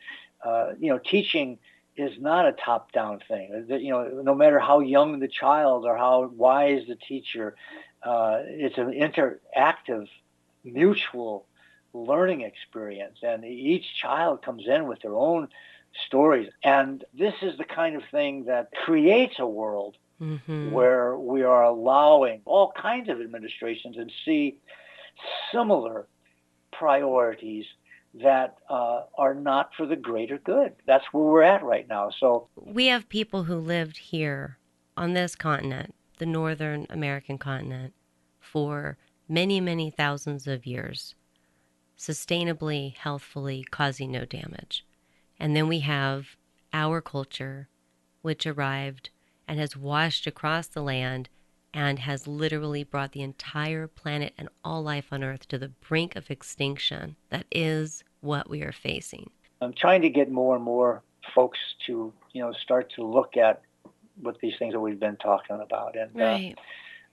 uh, you know teaching is not a top down thing. You know, no matter how young the child or how wise the teacher, uh, it's an interactive, mutual learning experience. And each child comes in with their own stories. And this is the kind of thing that creates a world mm-hmm. where we are allowing all kinds of administrations and see similar priorities that uh, are not for the greater good. That's where we're at right now. So
we have people who lived here on this continent, the Northern American continent, for many, many thousands of years sustainably, healthfully, causing no damage. And then we have our culture, which arrived and has washed across the land and has literally brought the entire planet and all life on Earth to the brink of extinction. That is what we are facing.
I'm trying to get more and more folks to, you know, start to look at what these things that we've been talking about, and
right.
uh,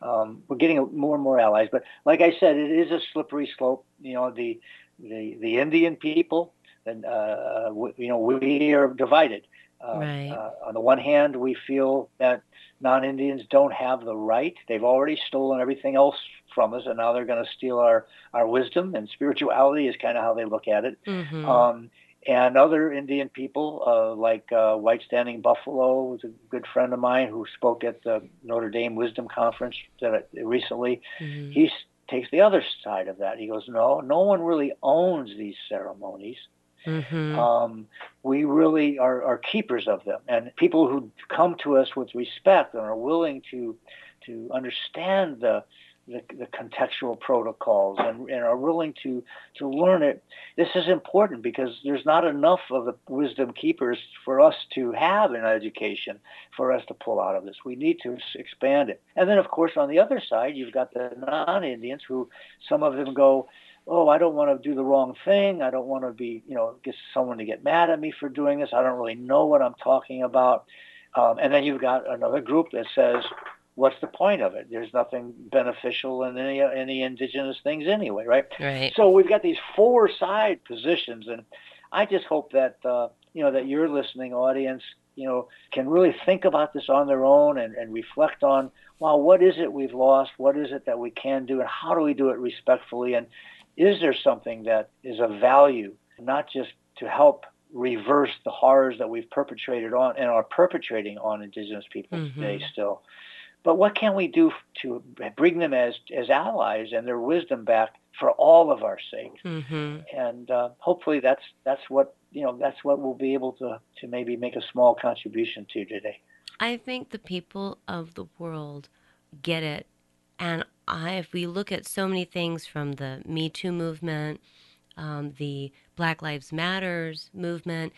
um, we're getting more and more allies. But like I said, it is a slippery slope. You know, the the the Indian people, and uh, you know, we are divided.
Uh, right.
Uh, on the one hand, we feel that non-Indians don't have the right. They've already stolen everything else from us, and now they're going to steal our our wisdom and spirituality is kind of how they look at it.
Mm-hmm.
Um, and other Indian people, uh, like uh, White Standing Buffalo, was a good friend of mine who spoke at the Notre Dame Wisdom Conference that recently.
Mm-hmm.
He takes the other side of that. He goes, no, no one really owns these ceremonies.
Mm-hmm.
Um, we really are, are keepers of them, and people who come to us with respect and are willing to to understand the the, the contextual protocols and, and, are willing to, to learn it. This is important because there's not enough of the wisdom keepers for us to have in education for us to pull out of this. We need to expand it. And then, of course, on the other side, you've got the non-Indians who some of them go, oh, I don't want to do the wrong thing. I don't want to be, you know, get someone to get mad at me for doing this. I don't really know what I'm talking about. Um, and then you've got another group that says, what's the point of it? There's nothing beneficial in any any indigenous things anyway, right?
Right.
So we've got these four side positions, and I just hope that uh, you know that your listening audience, you know, can really think about this on their own and, and reflect on, wow, what is it we've lost? What is it that we can do, and how do we do it respectfully? And is there something that is of value, not just to help reverse the horrors that we've perpetrated on and are perpetrating on indigenous people
mm-hmm.
today still but what can we do to bring them as, as allies and their wisdom back for all of our sake?
Mm-hmm.
And uh, hopefully that's that's what you know that's what we'll be able to to maybe make a small contribution to today.
I think the people of the world get it, and I, if we look at so many things from the Me Too movement, um, the Black Lives Matters movement,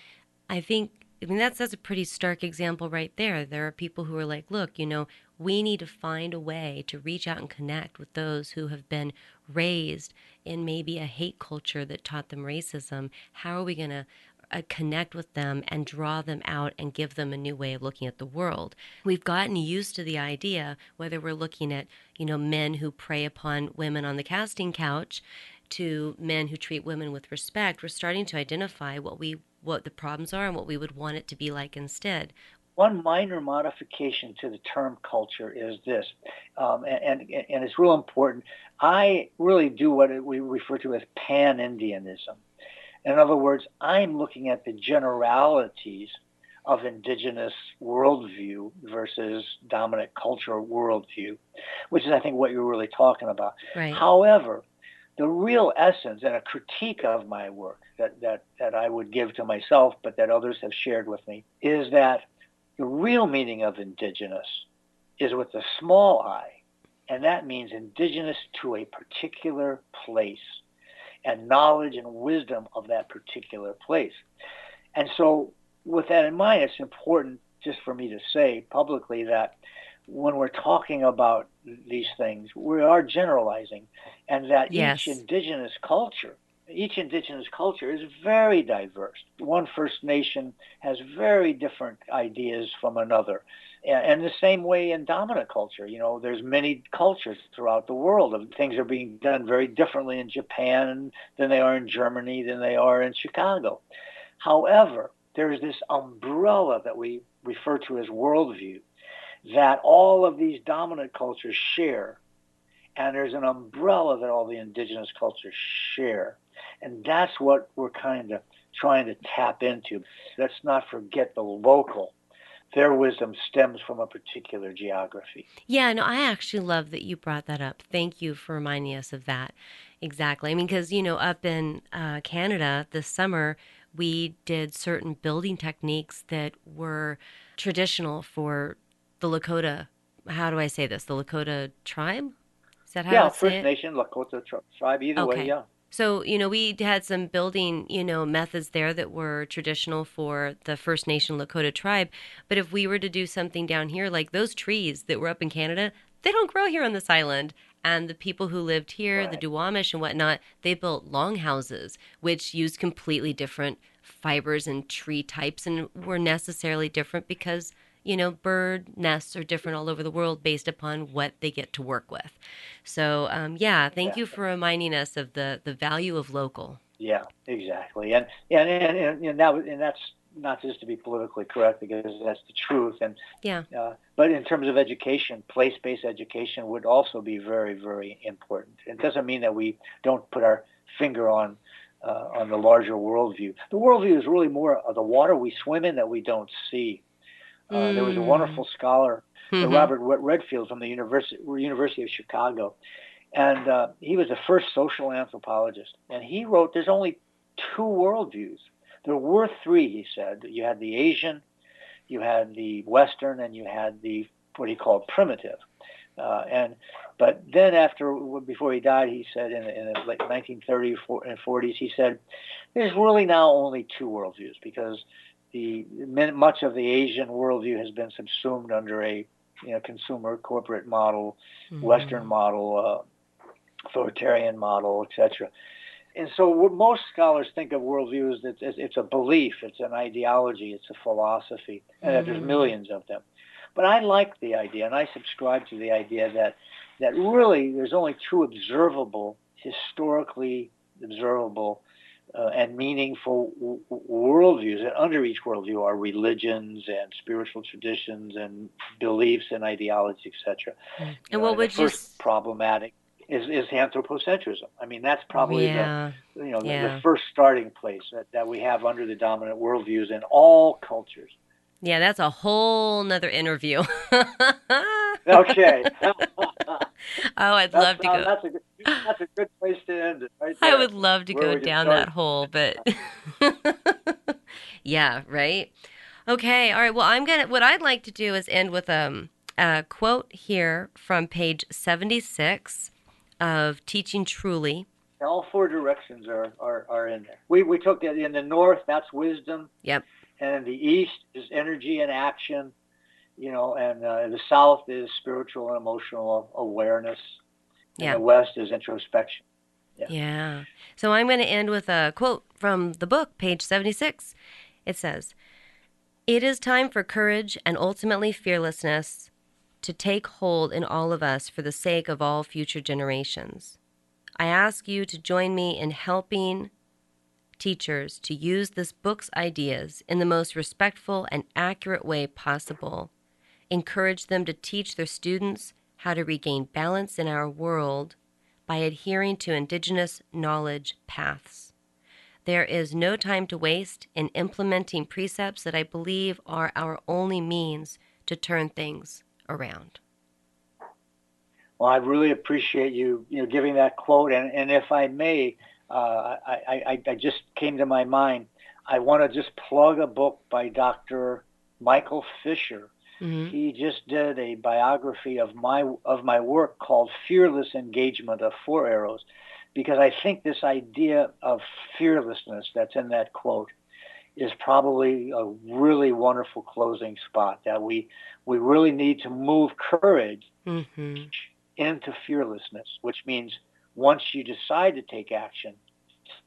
I think I mean that's that's a pretty stark example right there. There are people who are like, look, you know, we need to find a way to reach out and connect with those who have been raised in maybe a hate culture that taught them racism. How are we going to uh, connect with them and draw them out and give them a new way of looking at the world. We've gotten used to the idea, whether we're looking at, you know, men who prey upon women on the casting couch to men who treat women with respect, we're starting to identify what we what the problems are and what we would want it to be like instead.
One minor modification to the term culture is this, um, and, and, and it's real important. I really do what we refer to as pan-Indianism. In other words, I'm looking at the generalities of indigenous worldview versus dominant cultural worldview, which is, I think, what you're really talking about.
Right.
However, the real essence and a critique of my work that, that, that I would give to myself, but that others have shared with me, is that the real meaning of indigenous is with a small i, and that means indigenous to a particular place and knowledge and wisdom of that particular place. And so, with that in mind, it's important just for me to say publicly that when we're talking about these things, we are generalizing, and that
yes.
each indigenous culture each indigenous culture is very diverse. One First Nation has very different ideas from another. And the same way in dominant culture, you know, there's many cultures throughout the world. Things are being done very differently in Japan than they are in Germany, than they are in Chicago. However, there's this umbrella that we refer to as worldview that all of these dominant cultures share. And there's an umbrella that all the indigenous cultures share. And that's what we're kind of trying to tap into. Let's not forget the local. Their wisdom stems from a particular geography.
Yeah, no, I actually love that you brought that up. Thank you for reminding us of that. Exactly. I mean, because, you know, up in uh, Canada this summer, we did certain building techniques that were traditional for the Lakota. How do I say this? The Lakota tribe? Is that how
yeah, First? Nation, Lakota tribe, either
Okay.
way, yeah.
So, you know, we had some building, you know, methods there that were traditional for the First Nation Lakota tribe. But if we were to do something down here, like those trees that were up in Canada, they don't grow here on this island. And the people who lived here,
Right.
the Duwamish and whatnot, they built longhouses, which used completely different fibers and tree types and were necessarily different because, you know, bird nests are different all over the world based upon what they get to work with. So, um, yeah, thank you for reminding us of the, the value of local.
Yeah, exactly. And, and, and, and, and, that, and that's not just to be politically correct because that's the truth. And
yeah,
uh, but in terms of education, place-based education would also be very, very important. It doesn't mean that we don't put our finger on uh, on the larger worldview. The worldview is really more of the water we swim in that we don't see. Uh, mm. There was a wonderful mm. scholar, mm-hmm. Robert Redfield from the University University of Chicago, and uh, he was the first social anthropologist. And he wrote, "There's only two worldviews." There were three, he said. You had the Asian, you had the Western, and you had the what he called primitive. Uh, and but then after before he died, he said in, in the late 1930s and 40s, he said there's really now only two worldviews because the much of the Asian worldview has been subsumed under a you know consumer corporate model, mm-hmm. Western model, uh, authoritarian model, etc and so what most scholars think of worldview is that it's a belief, it's an ideology, it's a philosophy, mm-hmm. there's millions of them. But I like the idea, and I subscribe to the idea that that really there's only two observable, historically observable, uh, and meaningful w- worldviews. And under each worldview are religions and spiritual traditions and beliefs and ideologies, etc.
And uh, what would you
problematic is, is anthropocentrism. I mean, that's probably yeah. the you know the, yeah. the, first starting place that, that we have under the dominant worldviews in all cultures.
Yeah, that's a whole nother interview.
okay. oh,
I'd that's, love to
uh,
go.
That's a, good, that's a good place to end it. Right
I would love to go down that hole, but yeah, right. Okay, all right. Well, I'm gonna. What I'd like to do is end with um, a quote here from page 76 of teaching truly.
All four directions are, are, are in there. We, we took it in the north, that's wisdom.
Yep.
And in the east is energy and action, you know, and uh, the south is spiritual and emotional awareness.
Yeah.
And the west is introspection.
Yeah. yeah. So I'm going to end with a quote from the book, page 76. It says, It is time for courage and ultimately fearlessness to take hold in all of us for the sake of all future generations. I ask you to join me in helping teachers to use this book's ideas in the most respectful and accurate way possible. Encourage them to teach their students how to regain balance in our world by adhering to Indigenous knowledge paths. There is no time to waste in implementing precepts that I believe are our only means to turn things around.
Well, I really appreciate you, you know, giving that quote. And, and if I may, uh, I, I, I just came to my mind. I want to just plug a book by Dr. Michael Fisher. Mm-hmm. He just did a biography of my of my work called "Fearless Engagement of Four Arrows," because I think this idea of fearlessness that's in that quote is probably a really wonderful closing spot that we we really need to move courage mm-hmm. into fearlessness, which means once you decide to take action,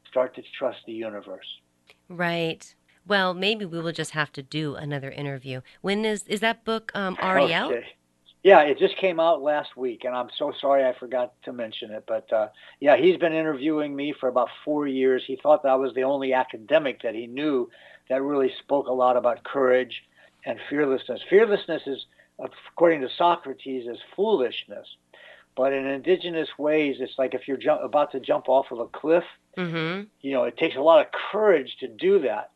start to trust the universe.
Right. Well, maybe we will just have to do another interview. When is is that book um, already okay. out?
Yeah, it just came out last week, and I'm so sorry I forgot to mention it. But uh, yeah, he's been interviewing me for about four years. He thought that I was the only academic that he knew that really spoke a lot about courage and fearlessness. Fearlessness is, according to Socrates, is foolishness. But in indigenous ways, it's like if you're jump, about to jump off of a cliff, mm-hmm. you know, it takes a lot of courage to do that.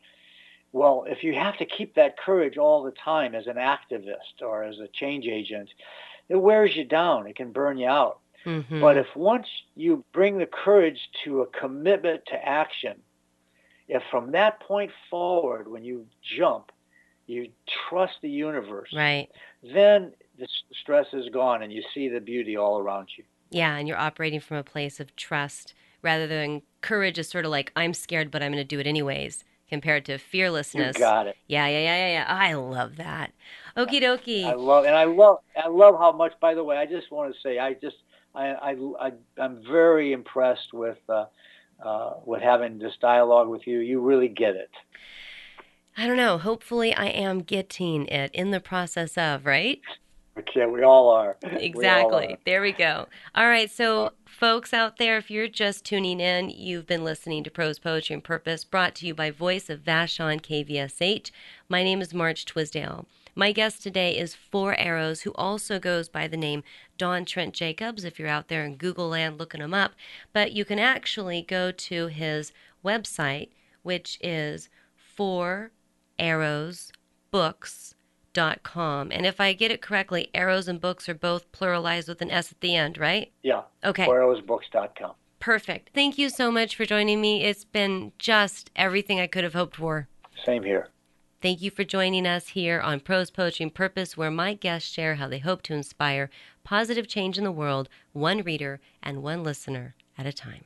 Well, if you have to keep that courage all the time as an activist or as a change agent, it wears you down. It can burn you out. Mm-hmm. But if once you bring the courage to a commitment to action, if from that point forward, when you jump, you trust the universe,
right?
Then the stress is gone, and you see the beauty all around you.
Yeah, and you're operating from a place of trust rather than courage is sort of like I'm scared, but I'm going to do it anyways. Compared to fearlessness.
You got it.
Yeah, yeah, yeah, yeah, yeah. I love that. Okie dokie.
I love, and I love, I love how much. By the way, I just want to say, I just, I, I, I am very impressed with, uh, uh, with having this dialogue with you. You really get it.
I don't know. Hopefully, I am getting it in the process of, right?
Okay, we all are.
Exactly.
We are.
There we go. All right. So, folks out there, if you're just tuning in, you've been listening to Prose Poetry and Purpose, brought to you by Voice of Vashon KVSH. My name is March Twisdale. My guest today is Four Arrows, who also goes by the name Don Trent Jacobs, if you're out there in Google land looking him up. But you can actually go to his website, which is Four Arrows Books com. And if I get it correctly, arrows and books are both pluralized with an S at the end, right?
Yeah.
Okay.
Arrowsbooks.com.
Perfect. Thank you so much for joining me. It's been just everything I could have hoped for.
Same here.
Thank you for joining us here on Prose Poetry and Purpose, where my guests share how they hope to inspire positive change in the world, one reader and one listener at a time.